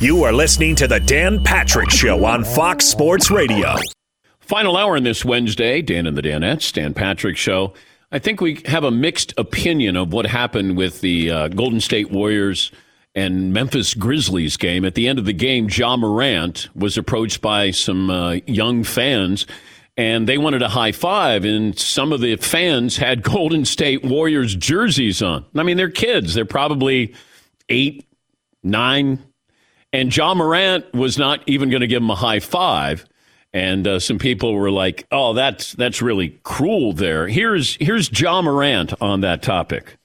You are listening to the Dan Patrick Show on Fox Sports Radio. Final hour on this Wednesday, Dan and the Danettes, Dan Patrick Show. I think we have a mixed opinion of what happened with the uh, Golden State Warriors and Memphis Grizzlies game. At the end of the game, Ja Morant was approached by some uh, young fans and they wanted a high five, and some of the fans had Golden State Warriors jerseys on. I mean, they're kids. They're probably eight, nine. And Ja Morant was not even going to give him a high five. And uh, some people were like, "Oh, that's that's really cruel." There, here's here's Ja Morant on that topic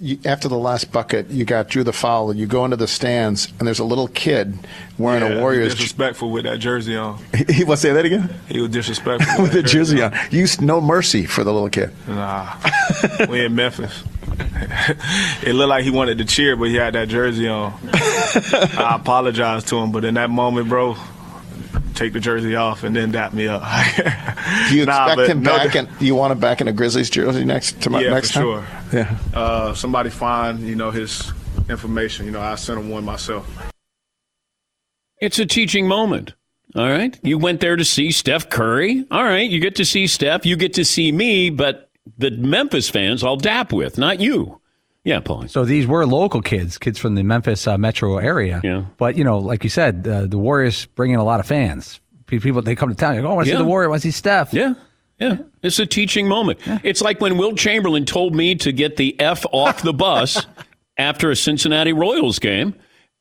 you, after the last bucket, you got drew the foul, and you go into the stands, and there's a little kid wearing yeah, a Warriors. Disrespectful with that jersey on. he was say that again. He was disrespectful with, with the jersey, jersey on. on. You no mercy for the little kid. Nah, we in Memphis. it looked like he wanted to cheer, but he had that jersey on. I apologize to him, but in that moment, bro, take the jersey off and then dap me up. do you nah, expect him no, back? And do you want him back in a Grizzlies jersey next to my, yeah, next for time? sure. Yeah. Uh, somebody find you know his information. You know, I sent him one myself. It's a teaching moment. All right. You went there to see Steph Curry. All right. You get to see Steph. You get to see me, but the Memphis fans I'll dap with, not you. Yeah, Paul. So these were local kids, kids from the Memphis uh, metro area. Yeah. But you know, like you said, uh, the Warriors bring in a lot of fans. People they come to town. Go, oh, I want to yeah. see the Warrior. I want to see Steph. Yeah. Yeah, it's a teaching moment. Yeah. It's like when Wilt Chamberlain told me to get the F off the bus after a Cincinnati Royals game,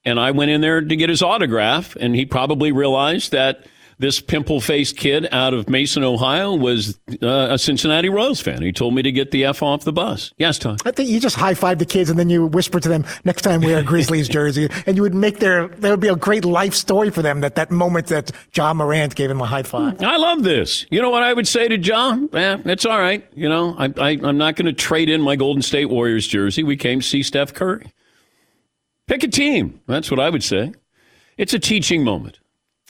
and I went in there to get his autograph, and he probably realized that this pimple faced kid out of Mason, Ohio, was uh, a Cincinnati Royals fan. He told me to get the F off the bus. Yes, Tom. I think you just high five the kids and then you whisper to them, next time wear a Grizzlies jersey. And you would make their, there would be a great life story for them that that moment that Ja Morant gave him a high five. I love this. You know what I would say to Ja? Eh, it's all right. You know, I, I, I'm not going to trade in my Golden State Warriors jersey. We came to see Steph Curry. Pick a team. That's what I would say. It's a teaching moment.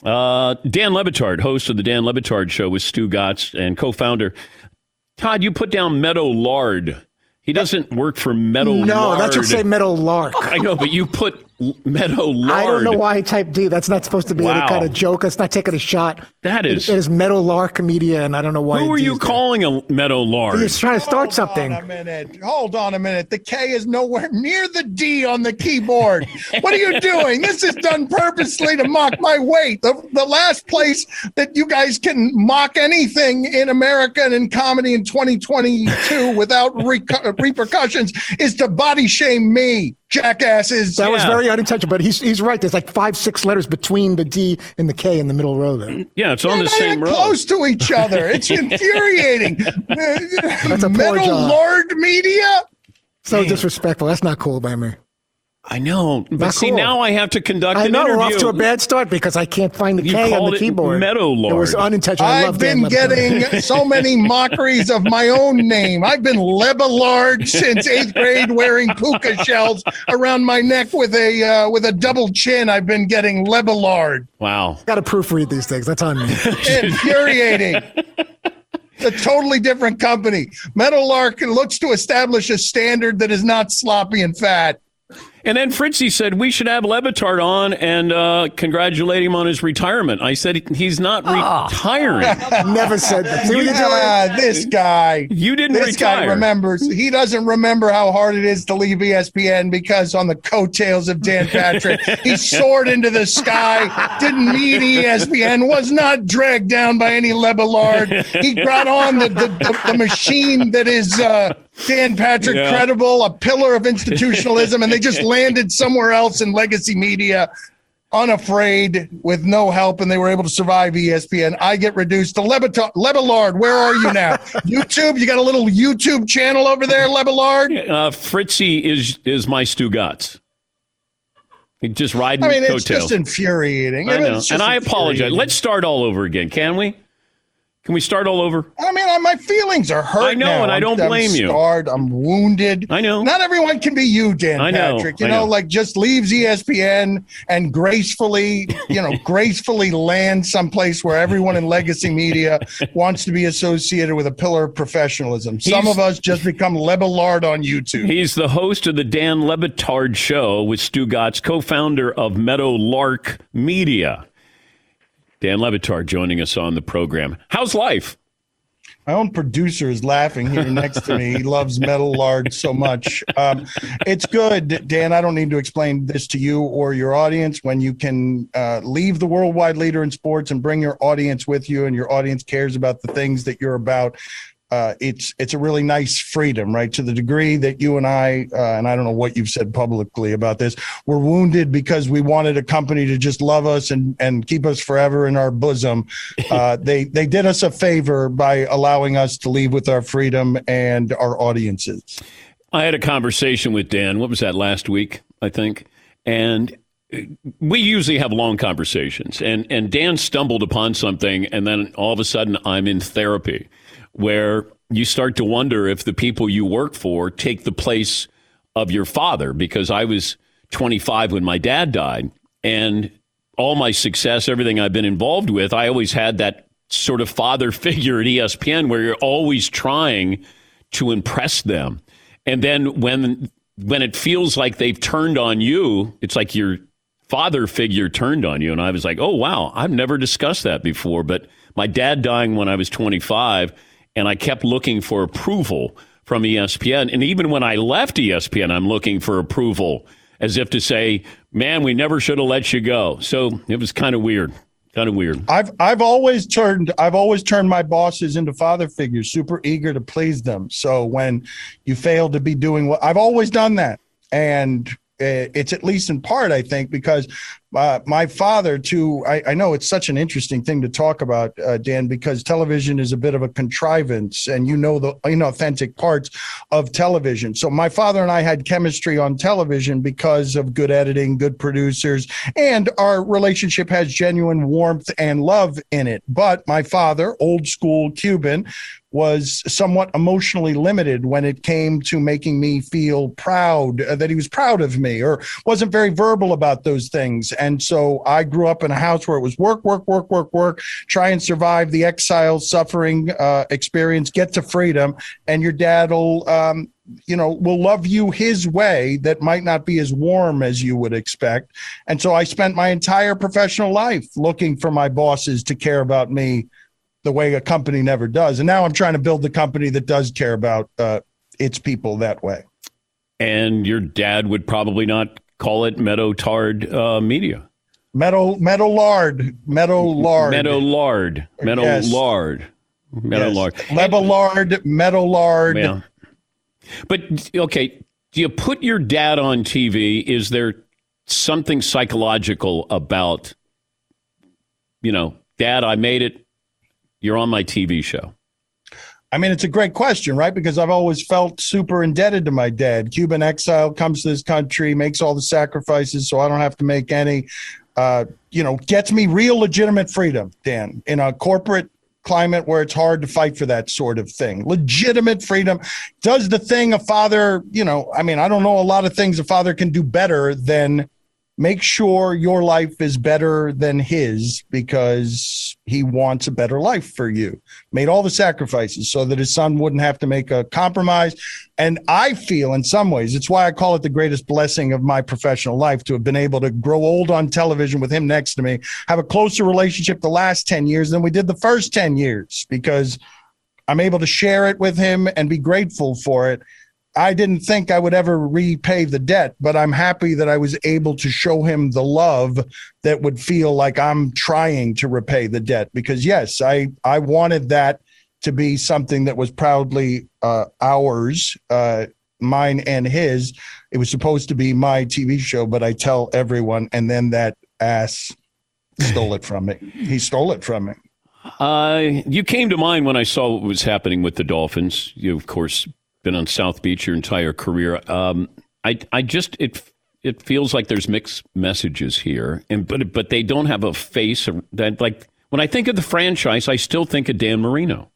Uh, Dan Le Batard, host of the Dan Le Batard Show with Stugotz and co-founder. Todd, you put down Meadow Lard. He doesn't work for Meadow no, Lard. that should say Meadow Lark. I know, but you put Meadow Lard. I don't know why he typed D. That's not supposed to be wow. any kind of joke. That's not taking a shot. That is. It, it is Meadow Lark comedian. and I don't know why. Who are you calling a Meadow Lard? He's trying to start Hold something. Hold on a minute. Hold on a minute. The K is nowhere near the D on the keyboard. what are you doing? This is done purposely to mock my weight. The, the last place that you guys can mock anything in America and in comedy in 2022 without re- repercussions is to body shame me jackasses. That yeah. was very unintentional, but he's he's right. There's like five, six letters between the D and the K in the middle row there. Yeah, it's on They're the same row. Close to each other. It's infuriating. That's a Metal Lord Media. So Man. disrespectful. That's not cool by me. I know, but Not see, cool. now I have to conduct I an know, interview. we're off to a bad start because I can't find the you K on the keyboard. Meadow Lord. It was unintentional. I have been getting so many mockeries of my own name. I've been Lebelard since eighth grade, wearing puka shells around my neck with a uh, with a double chin. I've been getting Lebelard. Wow, got to proofread these things. That's on me. Infuriating. a totally different company. Meadowlark looks to establish a standard that is not sloppy and fat. And then Fritzy said we should have Le Batard on and uh, congratulate him on his retirement. I said he's not oh. retiring. Never said that. See yeah, this guy. You didn't this retire. guy remembers. He doesn't remember how hard it is to leave ESPN because on the coattails of Dan Patrick, he soared into the sky, didn't need ESPN, was not dragged down by any Lebelard. He brought on the, the, the, the machine that is uh, Dan Patrick yeah. credible, a pillar of institutionalism, and they just landed somewhere else in legacy media unafraid with no help and they were able to survive ESPN. I get reduced to Lebita- Lebelard. Where are you now? YouTube? You got a little YouTube channel over there, Lebelard? Uh, Fritzy is is my Stugotz. He just riding I mean, it's just infuriating. I know. and I apologize. Let's start all over again, can we? Can we start all over? I mean, I, my feelings are hurt. I know, now. and I don't I'm blame you. scarred, I'm wounded. I know. Not everyone can be you, Dan I know, Patrick. You know, know. like just leaves ESPN and gracefully, you know, gracefully lands someplace where everyone in legacy media wants to be associated with a pillar of professionalism. Some He's- of us just become Lebelard on YouTube. He's the host of the Dan Le Batard Show with Stugotz, co-founder of Meadow Lark Media. Dan Le Batard joining us on the program. How's life? My own producer is laughing here next to me. He loves metal lard so much. Um, it's good, Dan. I don't need to explain this to you or your audience. When you can uh, leave the worldwide leader in sports and bring your audience with you, and your audience cares about the things that you're about. Uh, it's it's a really nice freedom, right? To the degree that you and I, uh, and I don't know what you've said publicly about this, we're wounded because we wanted a company to just love us and and keep us forever in our bosom. Uh, they they did us a favor by allowing us to leave with our freedom and our audiences. I had a conversation with Dan. What was that last week? I think, and we usually have long conversations. And and Dan stumbled upon something, and then all of a sudden, I'm in therapy, where you start to wonder if the people you work for take the place of your father. Because I was 25 when my dad died, and all my success, everything I've been involved with, I always had that sort of father figure at ESPN, where you're always trying to impress them. And then when when it feels like they've turned on you, it's like your father figure turned on you. And I was like, oh wow, I've never discussed that before. But my dad dying when I was 25, and I kept looking for approval from ESPN. And even when I left ESPN, I'm looking for approval, as if to say, man, we never should have let you go. So it was kind of weird. Kind of weird. I've I've always turned I've always turned my bosses into father figures, super eager to please them. So when you fail to be doing what I've always done that, and uh, it's at least in part I think because uh, my father too. I, I know it's such an interesting thing to talk about, uh, Dan, because television is a bit of a contrivance, and you know the inauthentic parts of television. So my father and I had chemistry on television because of good editing, good producers, and our relationship has genuine warmth and love in it. But my father, old school Cuban, was somewhat emotionally limited when it came to making me feel proud uh, that he was proud of me or wasn't very verbal about those things. And so I grew up in a house where it was work, work, work, work, work, try and survive the exile, suffering uh, experience, get to freedom, and your dad will. Um, you know, will love you his way that might not be as warm as you would expect. And so I spent my entire professional life looking for my bosses to care about me the way a company never does. And now I'm trying to build the company that does care about uh, its people that way. And your dad would probably not call it Meadow Tard uh, Media. Meadow, meadow lard, meadow lard, Meadow Lard. Meadow Yes. Lard. Meadow yes. Lard. Lebelard, meadow lard. Yeah. But, okay, do you put your dad on TV? Is there something psychological about, you know, Dad, I made it. You're on my TV show. I mean, it's a great question, right? Because I've always felt super indebted to my dad. Cuban exile comes to this country, makes all the sacrifices, so I don't have to make any. Uh, you know, gets me real legitimate freedom, Dan, in a corporate climate where it's hard to fight for that sort of thing. Legitimate freedom does the thing a father, you know, I mean, I don't know a lot of things a father can do better than make sure your life is better than his because he wants a better life for you. Made all the sacrifices so that his son wouldn't have to make a compromise. And I feel in some ways, it's why I call it the greatest blessing of my professional life to have been able to grow old on television with him next to me, have a closer relationship the last 10 years than we did the first 10 years because I'm able to share it with him and be grateful for it. I didn't think I would ever repay the debt, but I'm happy that I was able to show him the love that would feel like I'm trying to repay the debt. Because yes, I I wanted that to be something that was proudly uh, ours, uh, mine and his. It was supposed to be my TV show, but I tell everyone, and then that ass stole it from me. He stole it from me. Uh, you came to mind when I saw what was happening with the Dolphins. You, of course, been on South Beach your entire career. Um, I, I just it it feels like there's mixed messages here, and but but they don't have a face that like When I think of the franchise, I still think of Dan Marino.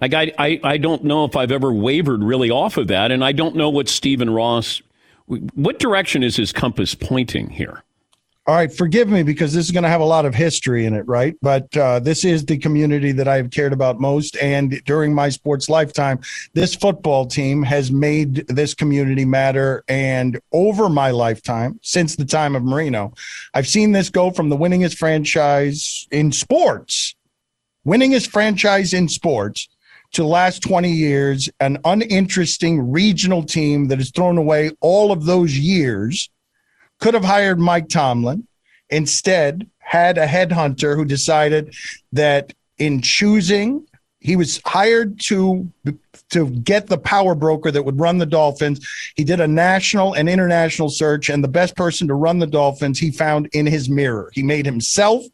Like I, I, I don't know if I've ever wavered really off of that, and I don't know what Stephen Ross. What direction is his compass pointing here? All right, forgive me because this is going to have a lot of history in it, right? But uh, this is the community that I've cared about most. And during my sports lifetime, this football team has made this community matter. And over my lifetime, since the time of Marino, I've seen this go from the winningest franchise in sports, winningest franchise in sports, to last 20 years, an uninteresting regional team that has thrown away all of those years could have hired Mike Tomlin. Instead, had a headhunter who decided that in choosing, he was hired to to get the power broker that would run the Dolphins. He did a national and international search, and the best person to run the Dolphins he found in his mirror. He made himself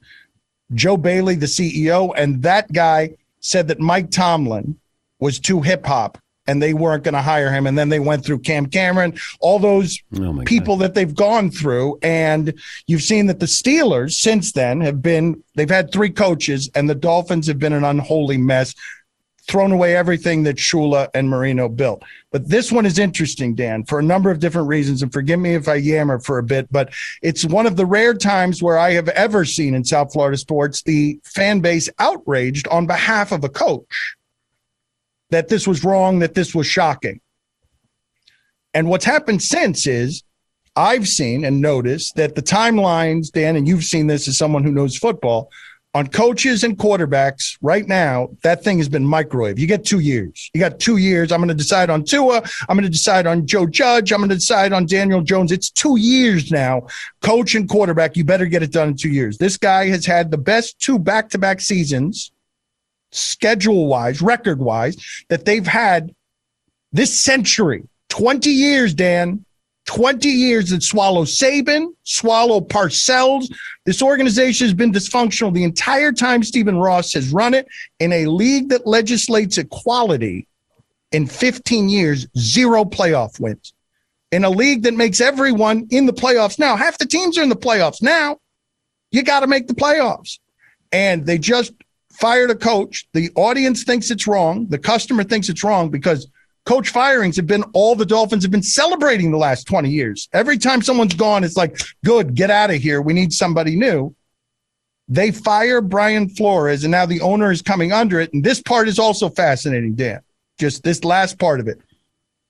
Joe Bailey, the CEO, and that guy said that Mike Tomlin was too hip hop and they weren't going to hire him. And then they went through Cam Cameron, all those oh people God. that they've gone through. And you've seen that the Steelers since then have been, they've had three coaches, and the Dolphins have been an unholy mess, thrown away everything that Shula and Marino built. But this one is interesting, Dan, for a number of different reasons. And forgive me if I yammer for a bit, but it's one of the rare times where I have ever seen in South Florida sports the fan base outraged on behalf of a coach that this was wrong, that this was shocking. And what's happened since is I've seen and noticed that the timelines, Dan, and you've seen this as someone who knows football, on coaches and quarterbacks right now, that thing has been microwave. You get two years. You got two years. I'm going to decide on Tua. I'm going to decide on Joe Judge. I'm going to decide on Daniel Jones. It's two years now. Coach and quarterback, you better get it done in two years. This guy has had the best two back to back seasons schedule wise, record wise, that they've had this century 20 years, Dan. 20 years that swallow Saban, swallow Parcells. This organization has been dysfunctional the entire time Stephen Ross has run it in a league that legislates equality in 15 years, zero playoff wins. In a league that makes everyone in the playoffs now, half the teams are in the playoffs now. You got to make the playoffs. And they just fired a coach. The audience thinks it's wrong. The customer thinks it's wrong because coach firings have been all the Dolphins have been celebrating the last 20 years. Every time someone's gone, it's like, good, get out of here. We need somebody new. They fire Brian Flores, and now the owner is coming under it. And this part is also fascinating, Dan. Just this last part of it.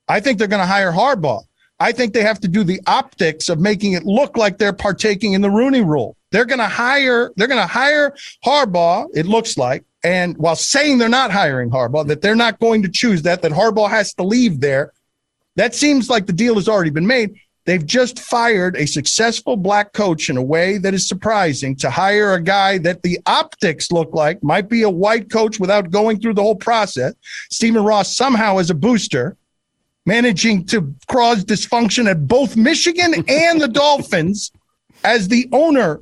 I think they're going to hire Harbaugh. I think they have to do the optics of making it look like they're partaking in the Rooney rule. They're going to hire, they're going to hire Harbaugh, it looks like. And while saying they're not hiring Harbaugh, that they're not going to choose that, that Harbaugh has to leave there. That seems like the deal has already been made. They've just fired a successful black coach in a way that is surprising to hire a guy that the optics look like might be a white coach without going through the whole process. Stephen Ross somehow as a booster managing to cause dysfunction at both Michigan and the Dolphins as the owner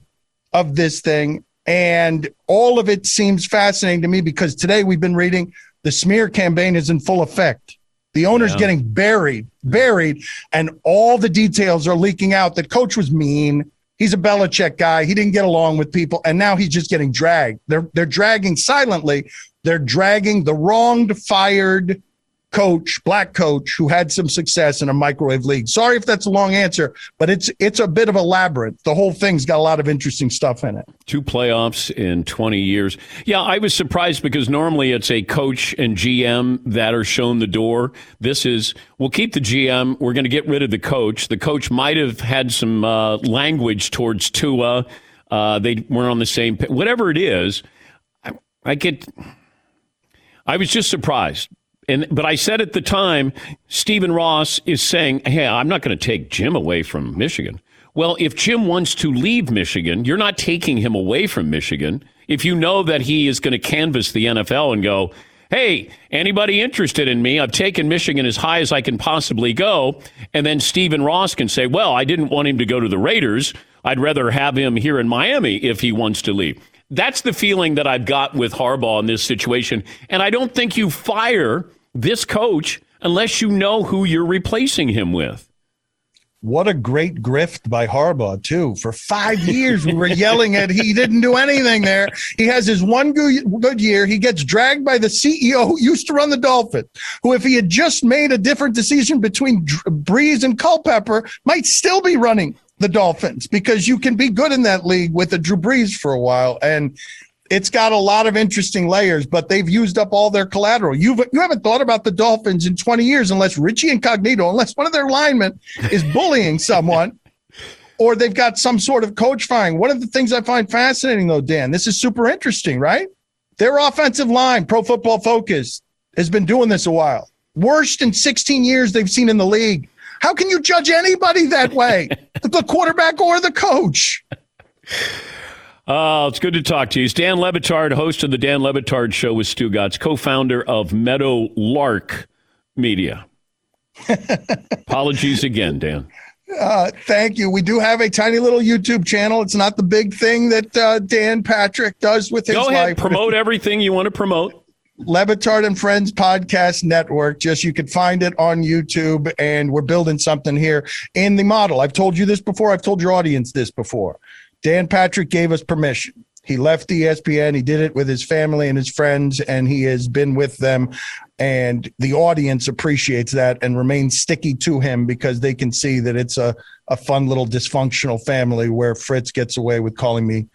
of this thing. And all of it seems fascinating to me because today we've been reading the smear campaign is in full effect. The owner's yeah. getting buried, buried, and all the details are leaking out that coach was mean. He's a Belichick guy. He didn't get along with people, and now he's just getting dragged. They're they're dragging silently. They're dragging the wronged, fired coach, black coach who had some success in a microwave league. Sorry if that's a long answer, but it's it's a bit of a labyrinth. The whole thing's got a lot of interesting stuff in it. Two playoffs in 20 years. Yeah, I was surprised because normally it's a coach and GM that are shown the door. This is we'll keep the GM. We're going to get rid of the coach. The coach might have had some uh, language towards Tua. Uh, they weren't on the same. Whatever it is, I, I get. I was just surprised and but I said at the time, Stephen Ross is saying, "Hey, I'm not going to take Jim away from Michigan." Well, if Jim wants to leave Michigan, you're not taking him away from Michigan. If you know that he is going to canvass the NFL and go, "Hey, anybody interested in me? I've taken Michigan as high as I can possibly go," and then Stephen Ross can say, "Well, I didn't want him to go to the Raiders. I'd rather have him here in Miami if he wants to leave." That's the feeling that I've got with Harbaugh in this situation, and I don't think you fire this coach unless you know who you're replacing him with. What a great grift by Harbaugh, too. For five years, we were yelling at he didn't do anything there. He has his one good year. He gets dragged by the CEO who used to run the Dolphins, who, if he had just made a different decision between Brees and Culpepper, might still be running the Dolphins because you can be good in that league with a Drew Brees for a while. And it's got a lot of interesting layers, but they've used up all their collateral. You've you haven't thought about the Dolphins in 20 years unless Richie Incognito, unless one of their linemen is bullying someone, or they've got some sort of coach firing. One of the things I find fascinating though, Dan, this is super interesting, right? Their offensive line, pro football focus, has been doing this a while. Worst in 16 years they've seen in the league. How can you judge anybody that way? the quarterback or the coach? Oh, it's good to talk to you. It's Dan Le Batard, host of the Dan Le Batard Show with Stugotz, co-founder of Meadow Lark Media. Apologies again, Dan. Uh, thank you. We do have a tiny little YouTube channel. It's not the big thing that uh, Dan Patrick does with his Go ahead, life. promote everything you want to promote. Le Batard and Friends Podcast Network. Just you can find it on YouTube, and we're building something here in the model. I've told you this before. I've told your audience this before. Dan Patrick gave us permission. He left ESPN. He did it with his family and his friends, and he has been with them. And the audience appreciates that and remains sticky to him because they can see that it's a, a fun little dysfunctional family where Fritz gets away with calling me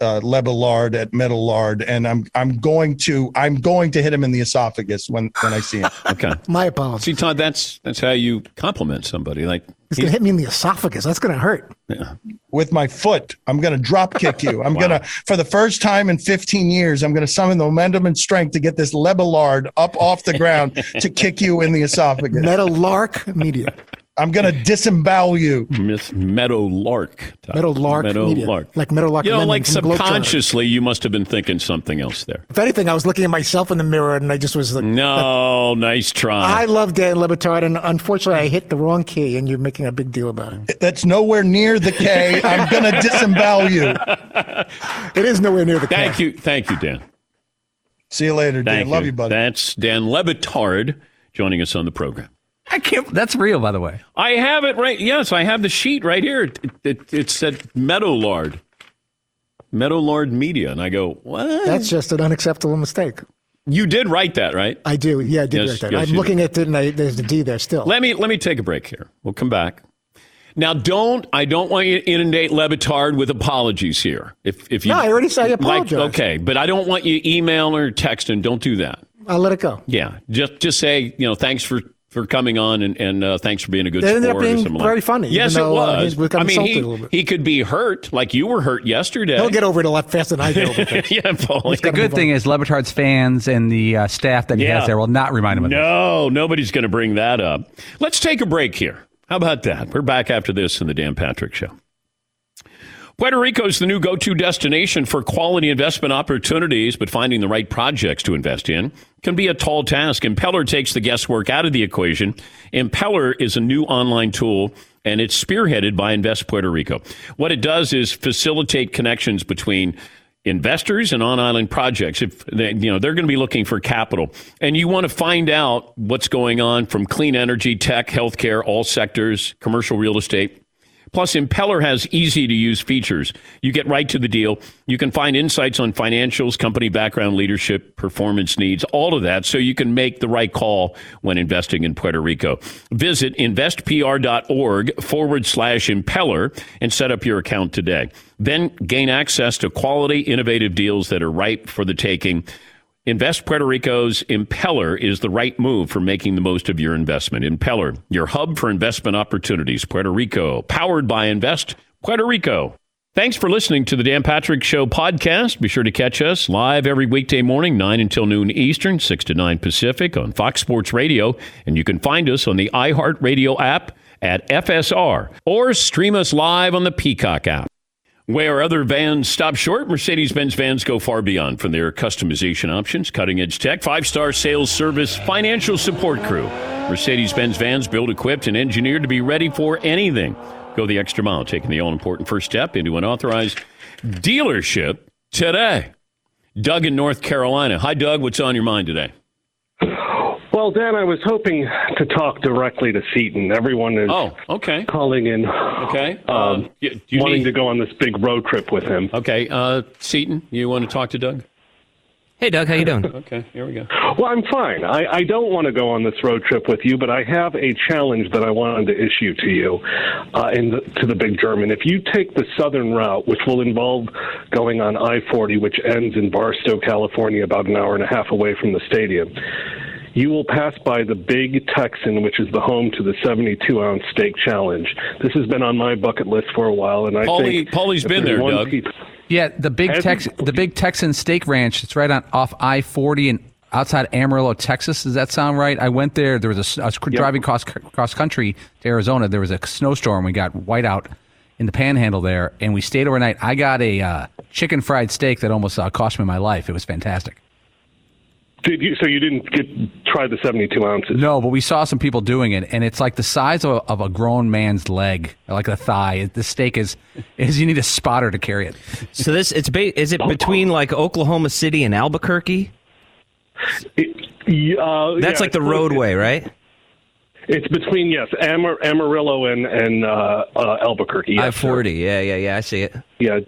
uh, Lebelard at Meadowlard, and I'm I'm going to I'm going to hit him in the esophagus when when I see him. Okay. My apologies. See, Todd, that's that's how you compliment somebody. Like He's going to hit me in the esophagus. That's going to hurt. yeah. with my foot. I'm going to drop kick you. I'm Wow. going to, for the first time in 15 years, I'm going to summon the momentum and strength to get this Lebelard up off the ground to kick you in the esophagus. Meadow Lark Media. I'm going to disembowel you. Miss Meadow Lark. Todd. Meadow Lark Meadow Media. Lark. Like Meadow Lark You know, like from Globetrotter. subconsciously, you must have been thinking something else there. If anything, I was looking at myself in the mirror and I just was like, No, nice try. I love Dan Le Batard, and unfortunately, I hit the wrong key, and you're making a big deal about it. That's nowhere near the K. I'm going to disembowel you. It is nowhere near the K. Thank you, thank you, Dan. See you later, Dan. Thank Love you, buddy. That's Dan Le Batard joining us on the program. I can't. That's real, by the way. I have it right. Yes, I have the sheet right here. It, it, it said Meadowlard. Meadowlard Media. And I go, what? That's just an unacceptable mistake. you did write that, right? I do. Yeah, I did Yes, write that. yes, I'm you looking at it, and I, there's the D there still. Let me let me take a break here. We'll come back. Now, don't I don't want you to inundate Le Batard with apologies here. If if you No, I already said I like, apologize. okay, but I don't want you email or texting. Don't do that. I'll let it go. Yeah, just just say you know thanks for for coming on and and uh, thanks for being a good It ended sport. up or being something like very funny, Yes, even it though, uh, was. I mean, he, a bit. he could be hurt like you were hurt yesterday. He'll get over it a lot faster than I get over it. yeah, Paulie. The good thing is Le Batard's fans and the uh, staff that he Yeah. has there will not remind him of this. No, nobody's going to bring that up. Let's take a break here. How about that? We're back after this in the Dan Patrick Show. Puerto Rico is the new go to destination for quality investment opportunities, but finding the right projects to invest in can be a tall task. Impeller takes the guesswork out of the equation. Impeller is a new online tool and it's spearheaded by Invest Puerto Rico. What it does is facilitate connections between investors and on-island projects if they, you know they're going to be looking for capital and you want to find out what's going on from clean energy tech healthcare all sectors commercial real estate Plus, Impeller has easy to use features. You get right to the deal. You can find insights on financials, company background, leadership, performance needs, all of that, so you can make the right call when investing in Puerto Rico. Visit investpr.org forward slash impeller and set up your account today. Then gain access to quality, innovative deals that are ripe for the taking. Invest Puerto Rico's Impeller is the right move for making the most of your investment. Impeller, your hub for investment opportunities. Puerto Rico, powered by Invest Puerto Rico. Thanks for listening to the Dan Patrick Show podcast. Be sure to catch us live every weekday morning, 9 until noon Eastern, 6 to 9 Pacific on Fox Sports Radio. And you can find us on the iHeartRadio app at FSR or stream us live on the Peacock app. Where other vans stop short, Mercedes Benz vans go far beyond from their customization options, cutting edge tech, five star sales service, financial support crew. Mercedes Benz vans built, equipped, and engineered to be ready for anything. Go the extra mile, taking the all important first step into an authorized dealership today. Doug in North Carolina. Hi, Doug. What's on your mind today? Well, Well, Dan, I was hoping to talk directly to Seaton. Everyone is Oh, okay. calling in, Okay. um, Um, y- do you wanting need- to go on this big road trip with him. Okay. Uh, Seaton, you want to talk to Doug? Hey, Doug, how you doing? Okay, here we go. Well, I'm fine. I, I don't want to go on this road trip with you, but I have a challenge that I wanted to issue to you uh, and the, to the Big German. If you take the southern route, which will involve going on I 40, which ends in Barstow, California, about an hour and a half away from the stadium, you will pass by the Big Texan, which is the home to the 72 ounce steak challenge. This has been on my bucket list for a while, and I Paulie- think Paulie's if been there, Doug. piece- Yeah, the big Every- Tex, the big Texan Steak Ranch. It's right on off I forty and outside Amarillo, Texas. Does that sound right? I went there. There was a, s- I was driving cross cross country to Arizona. There was a snowstorm. We got whiteout in the Panhandle there, and we stayed overnight. I got a uh, chicken fried steak that almost uh, cost me my life. It was fantastic. Did you, so you didn't get try the 72 ounces? No, but we saw some people doing it, and it's like the size of a, of a grown man's leg, like a thigh. The steak is is you need a spotter to carry it. So this it's ba- is it between like Oklahoma City and Albuquerque? It- uh, That's yeah, like the roadway, right? It's between yes, Amar- Amarillo and and uh, uh, Albuquerque. Yes, I forty. Yeah, yeah, yeah. I see it. Yeah.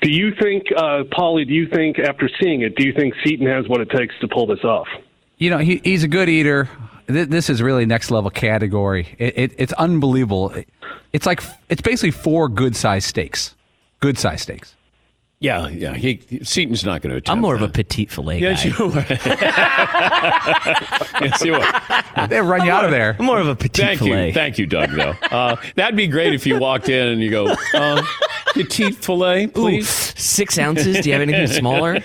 Do you think, uh, Paulie? Do you think after seeing it, do you think Seaton has what it takes to pull this off? You know, he, he's a good eater. This is really next level category. It, it, it's unbelievable. It's like it's basically four good sized steaks. Good sized steaks. Yeah, yeah. He, Seaton's not going to attempt I'm more of a that. petite fillet Yes, guy. you are. yes, you are. They run you out of there. I'm more of a petite Thank fillet. you. Thank you, Doug, though. Uh, that'd be great if you walked in and you go, uh, petite filet, Ooh, please. six ounces. Do you have anything smaller?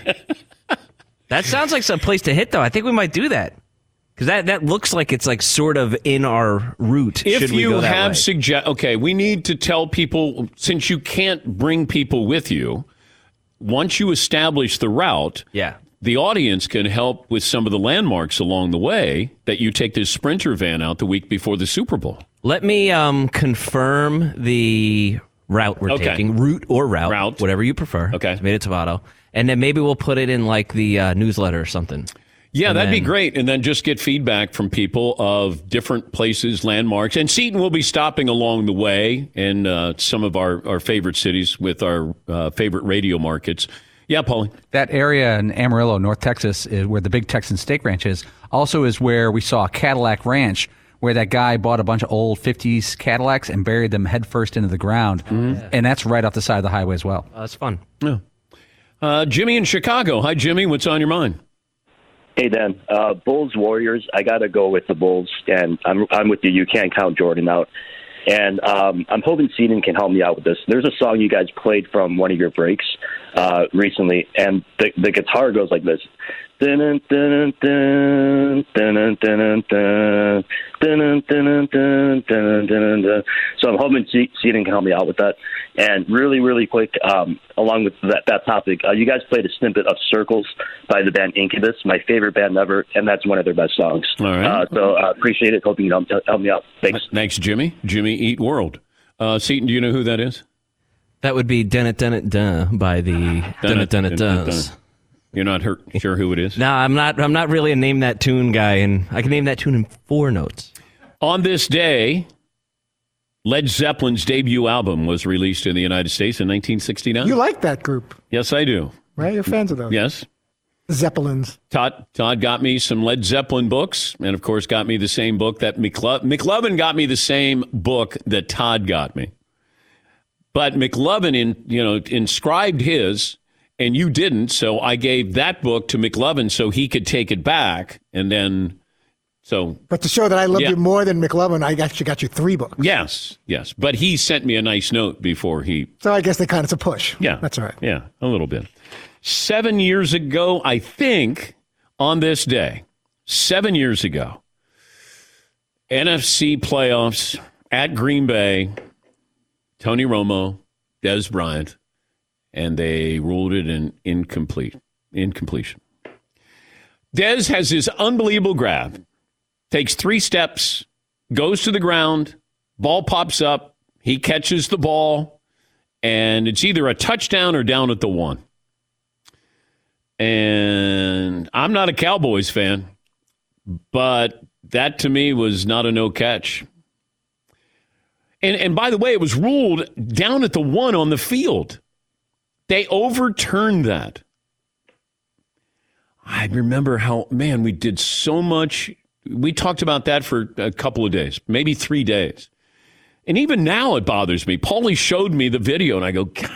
That sounds like some place to hit, though. I think we might do that because that that looks like it's like sort of in our route. If should we you go that have way. suggest, okay, we need to tell people since you can't bring people with you. Once you establish the route, yeah. the audience can help with some of the landmarks along the way that you take this sprinter van out the week before the Super Bowl. Let me um, confirm the route we're Okay. taking, route or route, Route. whatever you prefer. Okay. Tomato, tomato. And then maybe we'll put it in like the uh, newsletter or something. Yeah, And that'd be great. And then just get feedback from people of different places, landmarks. And Seaton will be stopping along the way in uh, some of our, our favorite cities with our uh, favorite radio markets. Yeah, Paulie. That area in Amarillo, North Texas, is where the big Texan Steak Ranch is. Also, is where we saw Cadillac Ranch, where that guy bought a bunch of old '50s Cadillacs and buried them headfirst into the ground, and that's right off the side of the highway as well. Oh, that's fun. Yeah. Uh, Jimmy in Chicago. Hi, Jimmy. What's on your mind? Hey Dan, uh, Bulls Warriors. I got to go with the Bulls, and I'm I'm with you. You can't count Jordan out, and um, I'm hoping Seaton can help me out with this. There's a song you guys played from one of your breaks uh, recently, and the the guitar goes like this. So I'm hoping Seaton can help me out with that. And really, really quick, um, along with that, that topic, uh, you guys played a snippet of Circles by the band Incubus, my favorite band ever, and that's one of their best songs. All right. Uh, so I uh, appreciate it. Hoping you can help me out. Thanks. Thanks, Jimmy. Jimmy Eat World. Seaton, do you know who that is? That would be Dun It Dun It Dun by the Dun It Dun It Duns. You're not hurt, sure who it is? No, I'm not. I'm not really a name that tune guy, and I can name that tune in four notes. On this day, Led Zeppelin's debut album was released in the United States in 1969. You like that group, yes, I do. right? You're fans of those. Yes. Zeppelins. Todd Todd got me some Led Zeppelin books, and of course, got me the same book that McLo- McLovin got me the same book that Todd got me. But McLovin, in you know, inscribed his, and you didn't. So I gave that book to McLovin so he could take it back, and then so But to show that I love Yeah. you more than McLovin, I actually got you three books. yes, yes. But he sent me a nice note before he So I guess they kind of it's a push. Yeah. That's all right. Yeah, a little bit. Seven years ago, I think, on this day, seven years ago, NFC playoffs at Green Bay, Tony Romo, Dez Bryant, and they ruled it an incomplete, incompletion. Dez has his unbelievable grab, takes three steps, goes to the ground, ball pops up, he catches the ball, and it's either a touchdown or down at the one. And I'm not a Cowboys fan, but that to me was not a no catch. And, and by the way, it was ruled down at the one on the field. They overturned that. I remember how, man, we did so much. We talked about that for a couple of days, maybe three days. And even now it bothers me. Paulie showed me the video, and I go, God,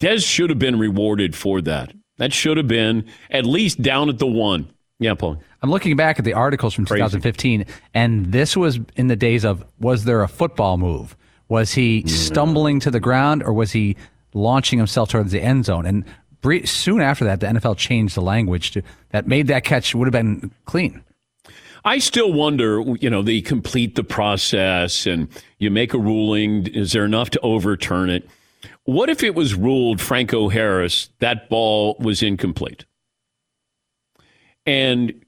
Dez should have been rewarded for that. That should have been at least down at the one. Yeah, Paul. I'm looking back at the articles from Crazy. 2015, and this was in the days of was there a football move? Was he stumbling to the ground, or was he launching himself towards the end zone? And soon after that, the NFL changed the language to that made that catch would have been clean. I still wonder, you know, they complete the process and you make a ruling. Is there enough to overturn it? What if it was ruled Franco Harris that ball was incomplete? And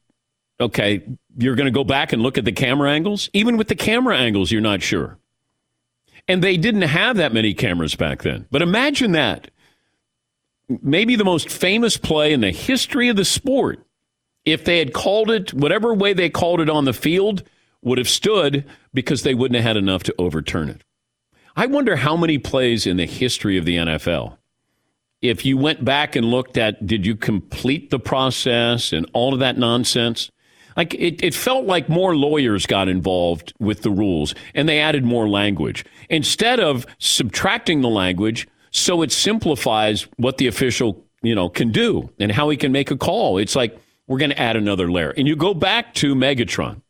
okay, you're going to go back and look at the camera angles? Even with the camera angles, you're not sure. And they didn't have that many cameras back then. But imagine that. Maybe the most famous play in the history of the sport if they had called it whatever way they called it on the field would have stood because they wouldn't have had enough to overturn it. I wonder how many plays in the history of the NFL, if you went back and looked at did you complete the process and all of that nonsense, like it, it felt like more lawyers got involved with the rules and they added more language instead of subtracting the language so it simplifies what the official you know can do and how he can make a call. It's like we're going to add another layer. And you go back to Megatron.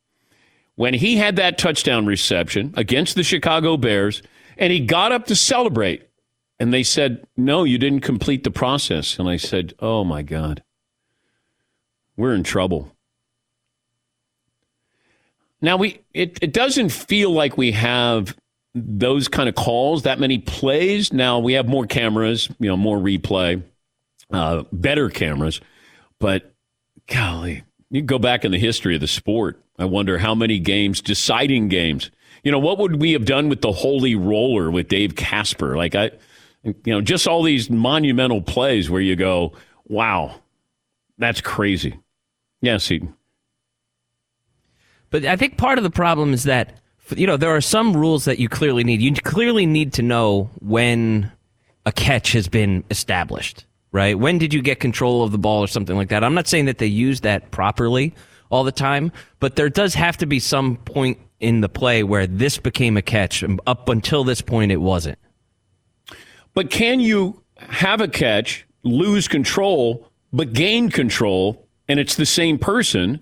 When he had that touchdown reception against the Chicago Bears, and he got up to celebrate, and they said, No, you didn't complete the process. And I said, Oh my God, we're in trouble. Now we it, it doesn't feel like we have those kind of calls, that many plays. Now we have more cameras, you know, more replay, uh, better cameras, but golly, you go back in the history of the sport. I wonder how many games, deciding games. You know, what would we have done with the holy roller with Dave Casper? Like I, you know, just all these monumental plays where you go, wow, that's crazy. Yes, Seaton. But I think part of the problem is that you know there are some rules that you clearly need. You clearly need to know when a catch has been established, right? When did you get control of the ball or something like that? I'm not saying that they use that properly all the time, but there does have to be some point in the play where this became a catch. and Up until this point, it wasn't. But can you have a catch, lose control, but gain control, and it's the same person?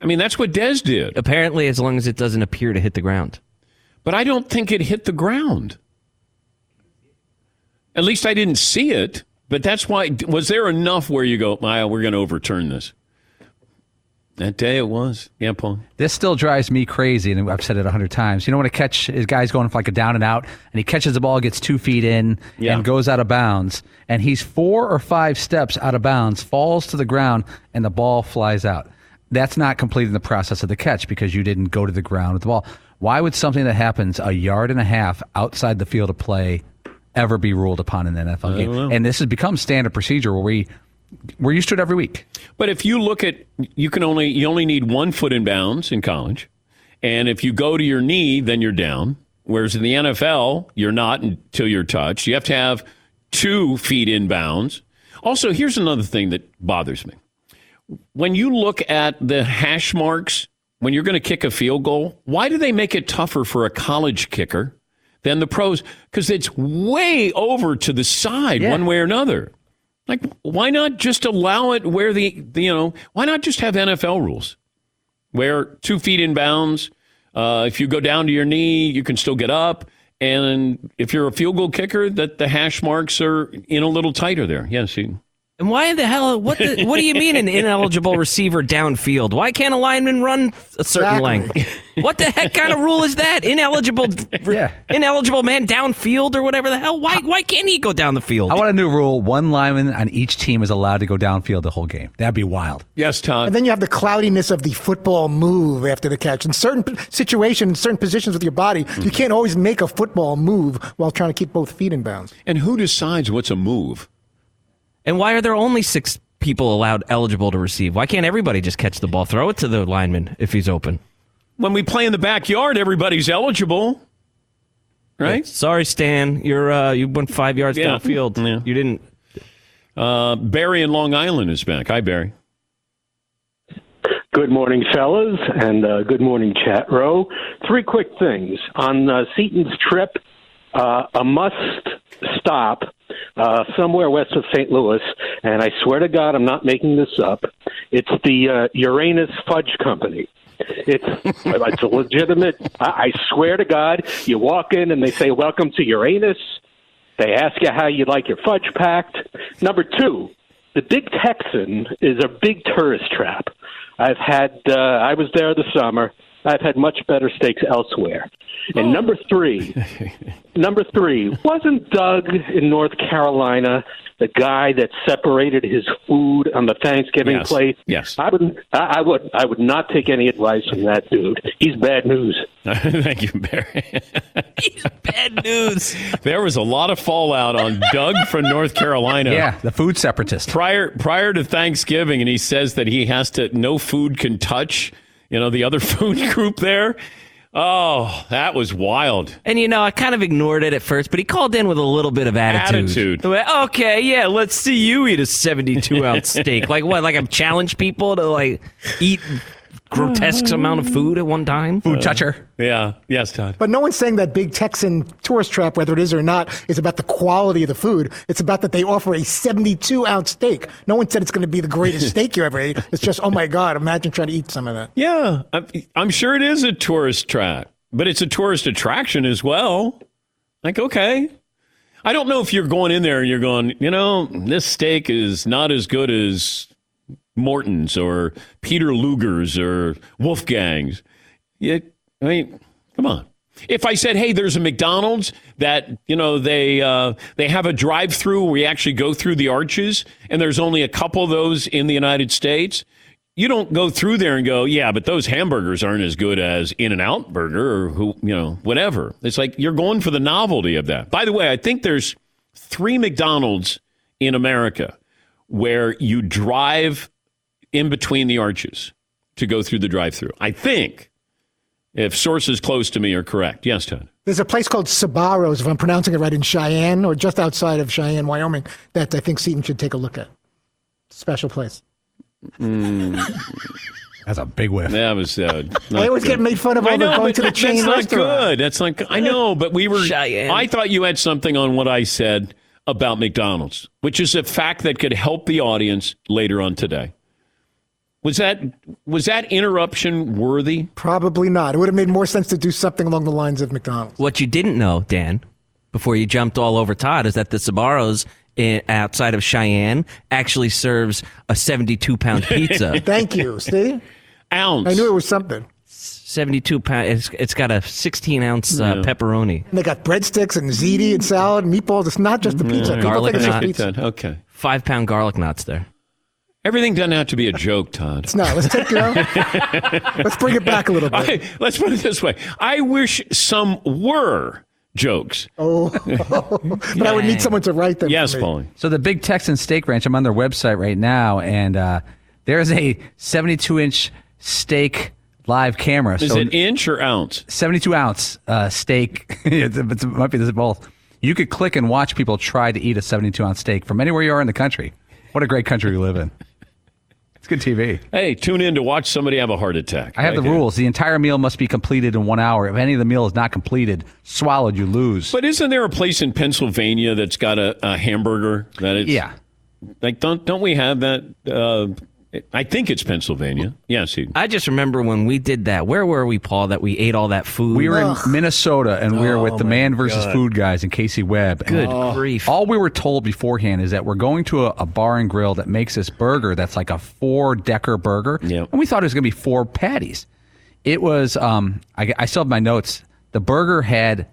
I mean, that's what Dez did. Apparently, as long as it doesn't appear to hit the ground. But I don't think it hit the ground. At least I didn't see it. But that's why. Was there enough where you go, Maya, we're going to overturn this? That day it was. Yeah, Paul. This still drives me crazy, and I've said it a hundred times. You know when a catch is guy's going for like a down and out, and he catches the ball, gets two feet in, Yeah. and goes out of bounds, and he's four or five steps out of bounds, falls to the ground, and the ball flies out. That's not completing the process of the catch because you didn't go to the ground with the ball. Why would something that happens a yard and a half outside the field of play ever be ruled upon in an NFL game? And this has become standard procedure where we we're used to it every week. But if you look at, you can only you only need one foot in bounds in college, and if you go to your knee, then you're down. Whereas in the NFL, you're not until you're touched. You have to have two feet in bounds. Also, here's another thing that bothers me. When you look at the hash marks when you're going to kick a field goal, why do they make it tougher for a college kicker than the pros? Because it's way over to the side, one way or another. Like, why not just allow it where the, the you know, why not just have NFL rules where two feet in bounds, uh, if you go down to your knee, you can still get up. And if you're a field goal kicker, that the hash marks are in a little tighter there. Yes, you, And why the hell? What the, What do you mean an ineligible receiver downfield? Why can't a lineman run a certain Exactly. length? What the heck kind of rule is that? Ineligible, Yeah. ineligible man downfield or whatever the hell. Why? Why can't he go down the field? I want a new rule: one lineman on each team is allowed to go downfield the whole game. That'd be wild. yes, Tom. And then you have the cloudiness of the football move after the catch. In certain situations, certain positions with your body, hmm. you can't always make a football move while trying to keep both feet in bounds. And who decides what's a move? And why are there only six people allowed eligible to receive? Why can't everybody just catch the ball? Throw it to the lineman if he's open. When we play in the backyard, everybody's eligible, right? Sorry, Stan. You're uh, you went five yards Yeah. downfield. Yeah. You didn't. Uh, Barry in Long Island is back. Hi, Barry. Good morning, fellas, and uh, good morning, chat row. Three quick things on uh, Seaton's trip. Uh, a must stop uh, somewhere west of St. Louis, and I swear to God, I'm not making this up. It's the uh, Uranus Fudge Company. It's it's a legitimate. I, I swear to God, you walk in and they say, "Welcome to Uranus." They ask you how you like your fudge packed. Number two, the Big Texan is a big tourist trap. I've had. Uh, I was there this summer. I've had much better steaks elsewhere. And oh. number three, number three, wasn't Doug in North Carolina the guy that separated his food on the Thanksgiving Yes. plate? Yes. I would. I, I would. I would not take any advice from that dude. He's bad news. Thank you, Barry. He's bad news. There was a lot of fallout on Doug from North Carolina. Yeah, the food separatist. Prior prior to Thanksgiving, and he says that he has to no food can touch. You know the other food group there. Oh, that was wild. And you know, I kind of ignored it at first, but he called in with a little bit of attitude. Attitude. Okay, yeah, let's see you eat a seventy-two ounce steak. Like what? Like I'm challenge people to like eat grotesque amount of food at one time. Food uh, toucher. Yeah. Yes, Todd. But no one's saying that big Texan tourist trap, whether it is or not, is about the quality of the food. It's about that they offer a 72 ounce steak. No one said it's going to be the greatest steak you ever ate. It's just, oh my God, imagine trying to eat some of that. Yeah, I'm, I'm sure it is a tourist trap, but it's a tourist attraction as well. Like, okay. I don't know if you're going in there and you're going, you know, this steak is not as good as Morton's or Peter Luger's or Wolfgang's. Yeah, I mean, come on. If I said, "Hey, there's a McDonald's that you know they uh, they have a drive-through where you actually go through the arches, and there's only a couple of those in the United States," you don't go through there and go, "Yeah, but those hamburgers aren't as good as In-N-Out Burger or who you know whatever." It's like you're going for the novelty of that. By the way, I think there's three McDonald's in America where you drive in between the arches to go through the drive-through. I think. If sources close to me are correct. Yes, Todd. There's a place called Sabaros, if I'm pronouncing it right, in Cheyenne or just outside of Cheyenne, Wyoming, that I think Seaton should take a look at. Special place. That's a big whiff. That was. Uh, I always good. get made fun of all I the know, going to the chain that's not restaurant. good. That's not. good. I know, but we were. Cheyenne. I thought you had something on what I said about McDonald's, which is a fact that could help the audience later on today. Was that was that interruption worthy? Probably not. It would have made more sense to do something along the lines of McDonald's. What you didn't know, Dan, before you jumped all over Todd, is that the Sabaros i outside of Cheyenne actually serves a 72 pound pizza. Thank you. See? Ounce. I knew it was something. 72 pound. It's, it's got a 16 ounce uh, Yeah. pepperoni, And they got breadsticks and ziti and salad and meatballs. It's not just the pizza. People Garlic think it's just knot. pizza. Todd. Okay. five pound garlic knots there. Everything doesn't have to be a joke, Todd. It's not. Let's take it out. Let's bring it back a little bit. I, let's put it this way. I wish some were jokes. Oh, but I would need someone to write them. Yes, for. Paulie. So the Big Texan Steak Ranch, I'm on their website right now, and uh, there's a 72 inch steak live camera. Is so it inch or ounce? 72 ounce uh, steak. it's, it's- it might be this both. You could click and watch people try to eat a 72 ounce steak from anywhere you are in the country. What a great country we live in. It's good TV. Hey, tune in to watch somebody have a heart attack. I have the Right here. rules. The entire meal must be completed in one hour. If any of the meal is not completed, swallowed, you lose. But isn't there a place in Pennsylvania that's got a, a hamburger that it's yeah. like don't don't we have that? Uh, I think it's Pennsylvania. Yes, he, I just remember when we did that. Where were we, Paul? That we ate all that food. We were in Minnesota and we were with the Man versus God. Food guys and Casey Webb. And Good grief. All we were told beforehand is that we're going to a, a bar and grill that makes this burger that's like a four decker burger. Yeah. And we thought it was going to be four patties. It was, um, I, I still have my notes. The burger had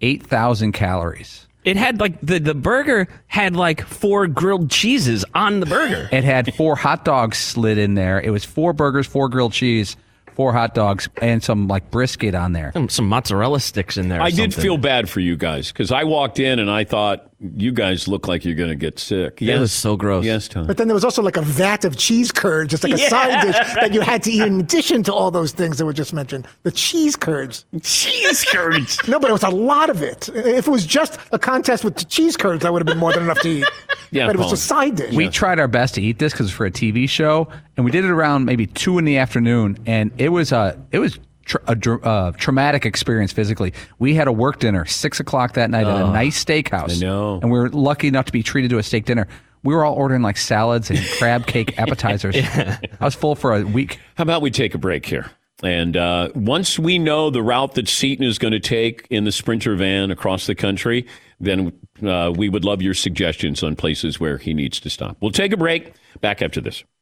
8,000 calories. It had like the the burger had like four grilled cheeses on the burger. It had four hot dogs slid in there. It was four burgers, four grilled cheese, four hot dogs, and some like brisket on there. Some, some mozzarella sticks in there. or I did something. feel bad for you guys because I walked in and I thought you guys look like you're going to get sick. Yeah, it was so gross. Yes, Tom. But then there was also like a vat of cheese curds, just like a Yeah, side dish that you had to eat in addition to all those things that were just mentioned. The cheese curds. Cheese curds. no, but it was a lot of it. If it was just a contest with the cheese curds, that would have been more than enough to eat. Yeah, but it was Paul. a side dish. We tried our best to eat this because for a TV show, and we did it around maybe two in the afternoon, and it was a it was tr- a dr- uh, traumatic experience physically. We had a work dinner six o'clock that night at a Oh, nice steakhouse. I know. and we were lucky enough to be treated to a steak dinner. We were all ordering like salads and crab cake appetizers. I was full for a week. How about we take a break here? And uh, once we know the route that Seaton is going to take in the Sprinter van across the country, then uh, we would love your suggestions on places where he needs to stop. We'll take a break. Back after this.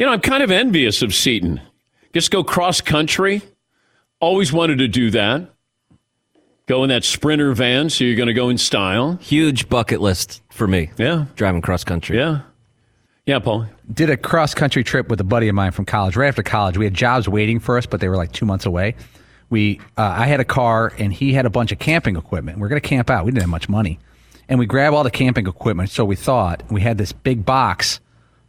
You know, I'm kind of envious of Seaton. Just go cross country. Always wanted to do that. Go in that sprinter van, so you're going to go in style. Huge bucket list for me. Yeah. Driving cross country. Yeah. Yeah, Paul. Did a cross country trip with a buddy of mine from college. Right after college, we had jobs waiting for us, but they were like two months away. We, uh, I had a car, and he had a bunch of camping equipment. We are going to camp out. We didn't have much money, and we grabbed all the camping equipment. So we thought we had this big box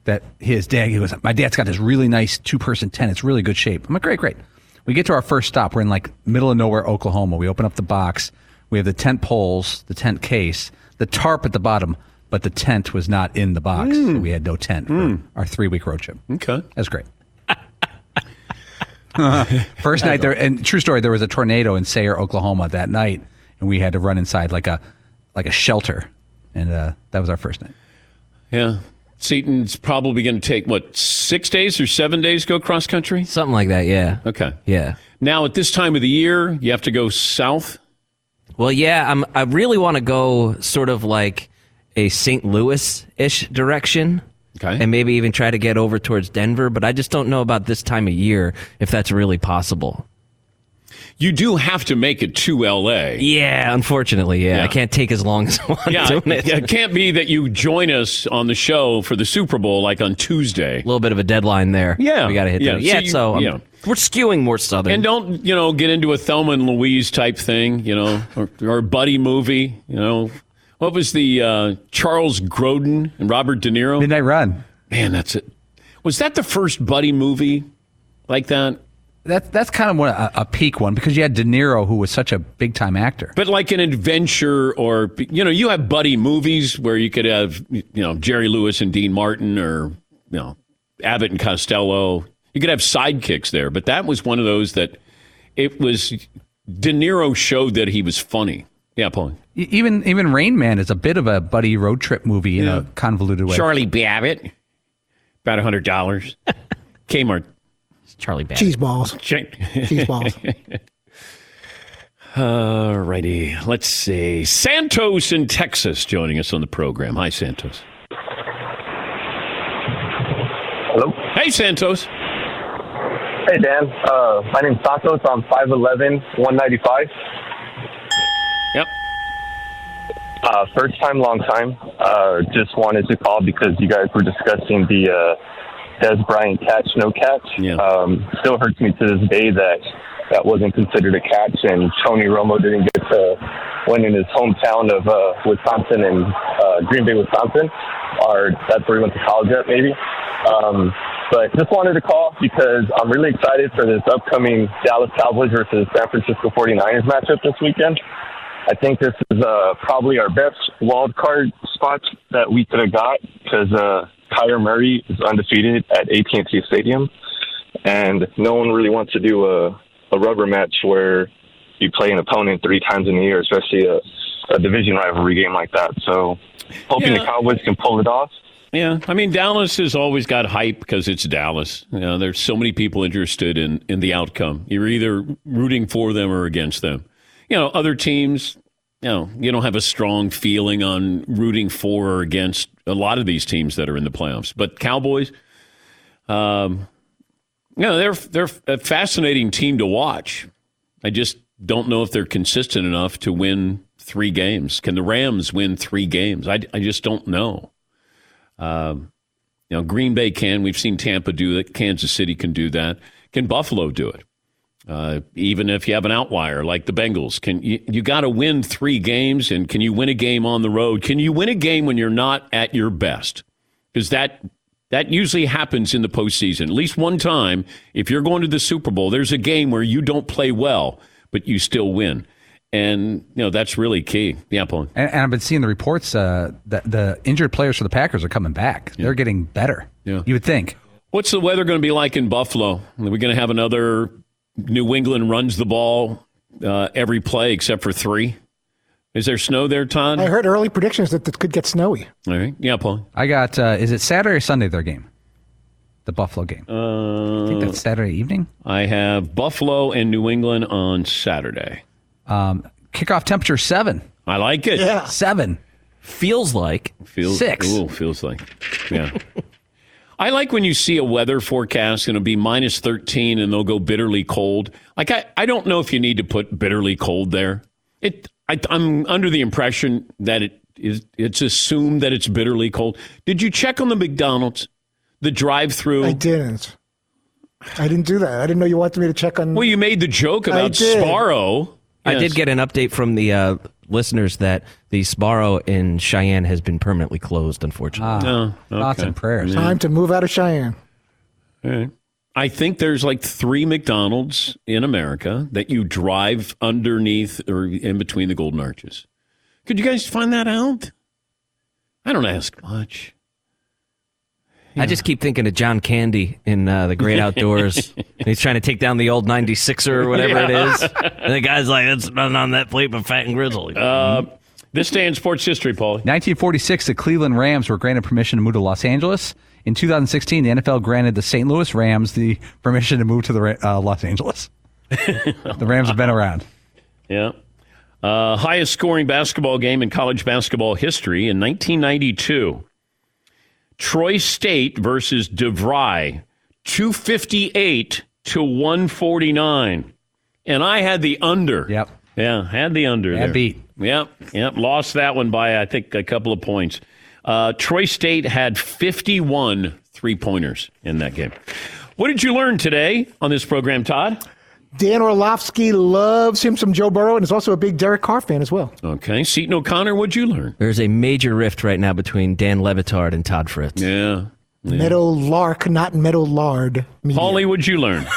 that his dad. He was, my dad's got this really nice two person tent. It's really good shape. I'm like, great, great. We get to our first stop. We're in like middle of nowhere, Oklahoma. We open up the box. We have the tent poles, the tent case, the tarp at the bottom, but the tent was not in the box. So we had no tent for our three week road trip. Okay. That's great. First night there, and true story, there was a tornado in Sayre, Oklahoma that night, and we had to run inside like a like a shelter, and uh, that was our first night. Yeah. Seaton's probably going to take, what, six days or seven days to go cross country? Something like that, yeah. Okay. Yeah. Now, at this time of the year, you have to go south. Well, yeah, I'm, I really want to go sort of like a St. Louis ish direction. Okay. And maybe even try to get over towards Denver, but I just don't know about this time of year if that's really possible. You do have to make it to L.A. Yeah, unfortunately, yeah. Yeah. I can't take as long as I want Yeah, doing it. it can't be that you join us on the show for the Super Bowl like on Tuesday. A little bit of a deadline there. Yeah, we got to hit yeah. that. Yeah, So you- so um, yeah. we're skewing more southern. And don't you know get into a Thelma and Louise type thing, you know, or, or a buddy movie, you know. What was the uh, Charles Grodin and Robert De Niro? Midnight Run. Man, that's it. Was that the first buddy movie like that? That that's kind of what a, a peak one because you had De Niro, who was such a big time actor. But like an adventure, or you know, you have buddy movies where you could have you know Jerry Lewis and Dean Martin, or you know Abbott and Costello. You could have sidekicks there, but that was one of those that it was. De Niro showed that he was funny. Yeah, Paul. Even even Rain Man is a bit of a buddy road trip movie in a convoluted way. Charlie Babbitt, about a hundred dollars. Kmart. Charlie Babbitt. Cheese balls. Check. Cheese balls. All righty. Let's see. Santos in Texas joining us on the program. Hi, Santos. Hello. Hey, Santos. Hey, Dan. Uh, my name's Santos. I'm 5'11", 195. Yep. Uh, first time, long time. Uh, just wanted to call because you guys were discussing the uh, Dez Bryant catch, no catch. Yeah. Um, still hurts me to this day that that wasn't considered a catch, and Tony Romo didn't get to win in his hometown of uh, Wisconsin and uh, Green Bay, Wisconsin, or that's where he went to college at, maybe. Um, but just wanted to call because I'm really excited for this upcoming Dallas Cowboys versus San Francisco 49ers matchup this weekend. I think this is uh, probably our best wild card spot that we could have got because uh, Kyler Murray is undefeated at AT&T Stadium, and no one really wants to do a, a rubber match where you play an opponent three times in a year, especially a, a division rivalry game like that. So, hoping Yeah. the Cowboys can pull it off. Yeah, I mean Dallas has always got hype because it's Dallas. You know, there's so many people interested in in the outcome. You're either rooting for them or against them. You know, other teams, you know, you don't have a strong feeling on rooting for or against a lot of these teams that are in the playoffs. But Cowboys, um, you know, they're they're a fascinating team to watch. I just don't know if they're consistent enough to win three games. Can the Rams win three games? I, I just don't know. Um, you know, Green Bay can. We've seen Tampa do that. Kansas City can do that. Can Buffalo do it? Uh, even if you have an outlier like the Bengals, can you, you got to win three games? And can you win a game on the road? Can you win a game when you're not at your best? Because that that usually happens in the postseason. At least one time, if you're going to the Super Bowl, there's a game where you don't play well, but you still win. And you know that's really key. Yeah, Paul. And, and I've been seeing the reports uh, that the injured players for the Packers are coming back. They're getting better. Yeah. You would think. What's the weather going to be like in Buffalo? Are we going to have another New England runs the ball uh, every play except for three? Is there snow there, Todd? I heard early predictions that it could get snowy. All right. Yeah, Paul. I got, uh, is it Saturday or Sunday their game? The Buffalo game. Uh, I think that's Saturday evening. I have Buffalo and New England on Saturday. Um, kickoff temperature seven. I like it. Yeah. Seven. Feels like Feels Six. Ooh, feels like. Yeah. I like when you see a weather forecast and it'll be minus 13 and they'll go bitterly cold. Like I, I don't know if you need to put bitterly cold there. It I, I'm under the impression that it is it's assumed that it's bitterly cold. Did you check on the McDonald's, the drive-through? I didn't. I didn't do that. I didn't know you wanted me to check on. Well, you made the joke about did. Sparrow. I did get an update from the uh, listeners that the Sparrow in Cheyenne has been permanently closed, unfortunately. Ah, oh, Thoughts and prayers. Time to move out of Cheyenne. All right. I think there's like three McDonald's in America that you drive underneath or in between the Golden Arches. Could you guys find that out? I don't ask much. I just keep thinking of John Candy in uh, The Great Outdoors. He's trying to take down the old 96er or whatever it is. And the guy's like, it's nothing on that plate but fat and grizzly. Uh, this day in sports history, Paul. 1946, the Cleveland Rams were granted permission to move to Los Angeles. In 2016, the NFL granted the St. Louis Rams the permission to move to the uh, Los Angeles. the Rams have been around. Yeah. Uh, highest scoring basketball game in college basketball history in 1992. Troy State versus DeVry, 258 to 149. And I had the under. Yep. Yeah, had the under there. beat. Yep, yep. Lost that one by, I think, a couple of points. Uh, Troy State had 51 three pointers in that game. What did you learn today on this program, Todd? Dan Orlovsky loves him some Joe Burrow and is also a big Derek Carr fan as well. Okay. Seaton O'Connor, what'd you learn? There's a major rift right now between Dan Le Batard and Todd Fritz. Yeah. Meadow Lark, not Meadow Lard. media. Paulie, what'd you learn?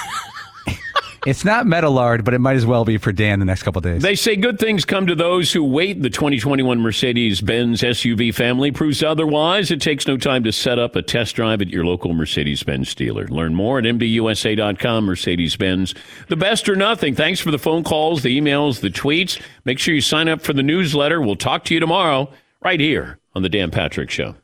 It's not Metalard, but it might as well be for Dan the next couple days. They say good things come to those who wait. The 2021 Mercedes Benz SUV family proves otherwise. It takes no time to set up a test drive at your local Mercedes Benz dealer. Learn more at MBUSA.com. Mercedes Benz. The best or nothing. Thanks for the phone calls, the emails, the tweets. Make sure you sign up for the newsletter. We'll talk to you tomorrow right here on The Dan Patrick Show.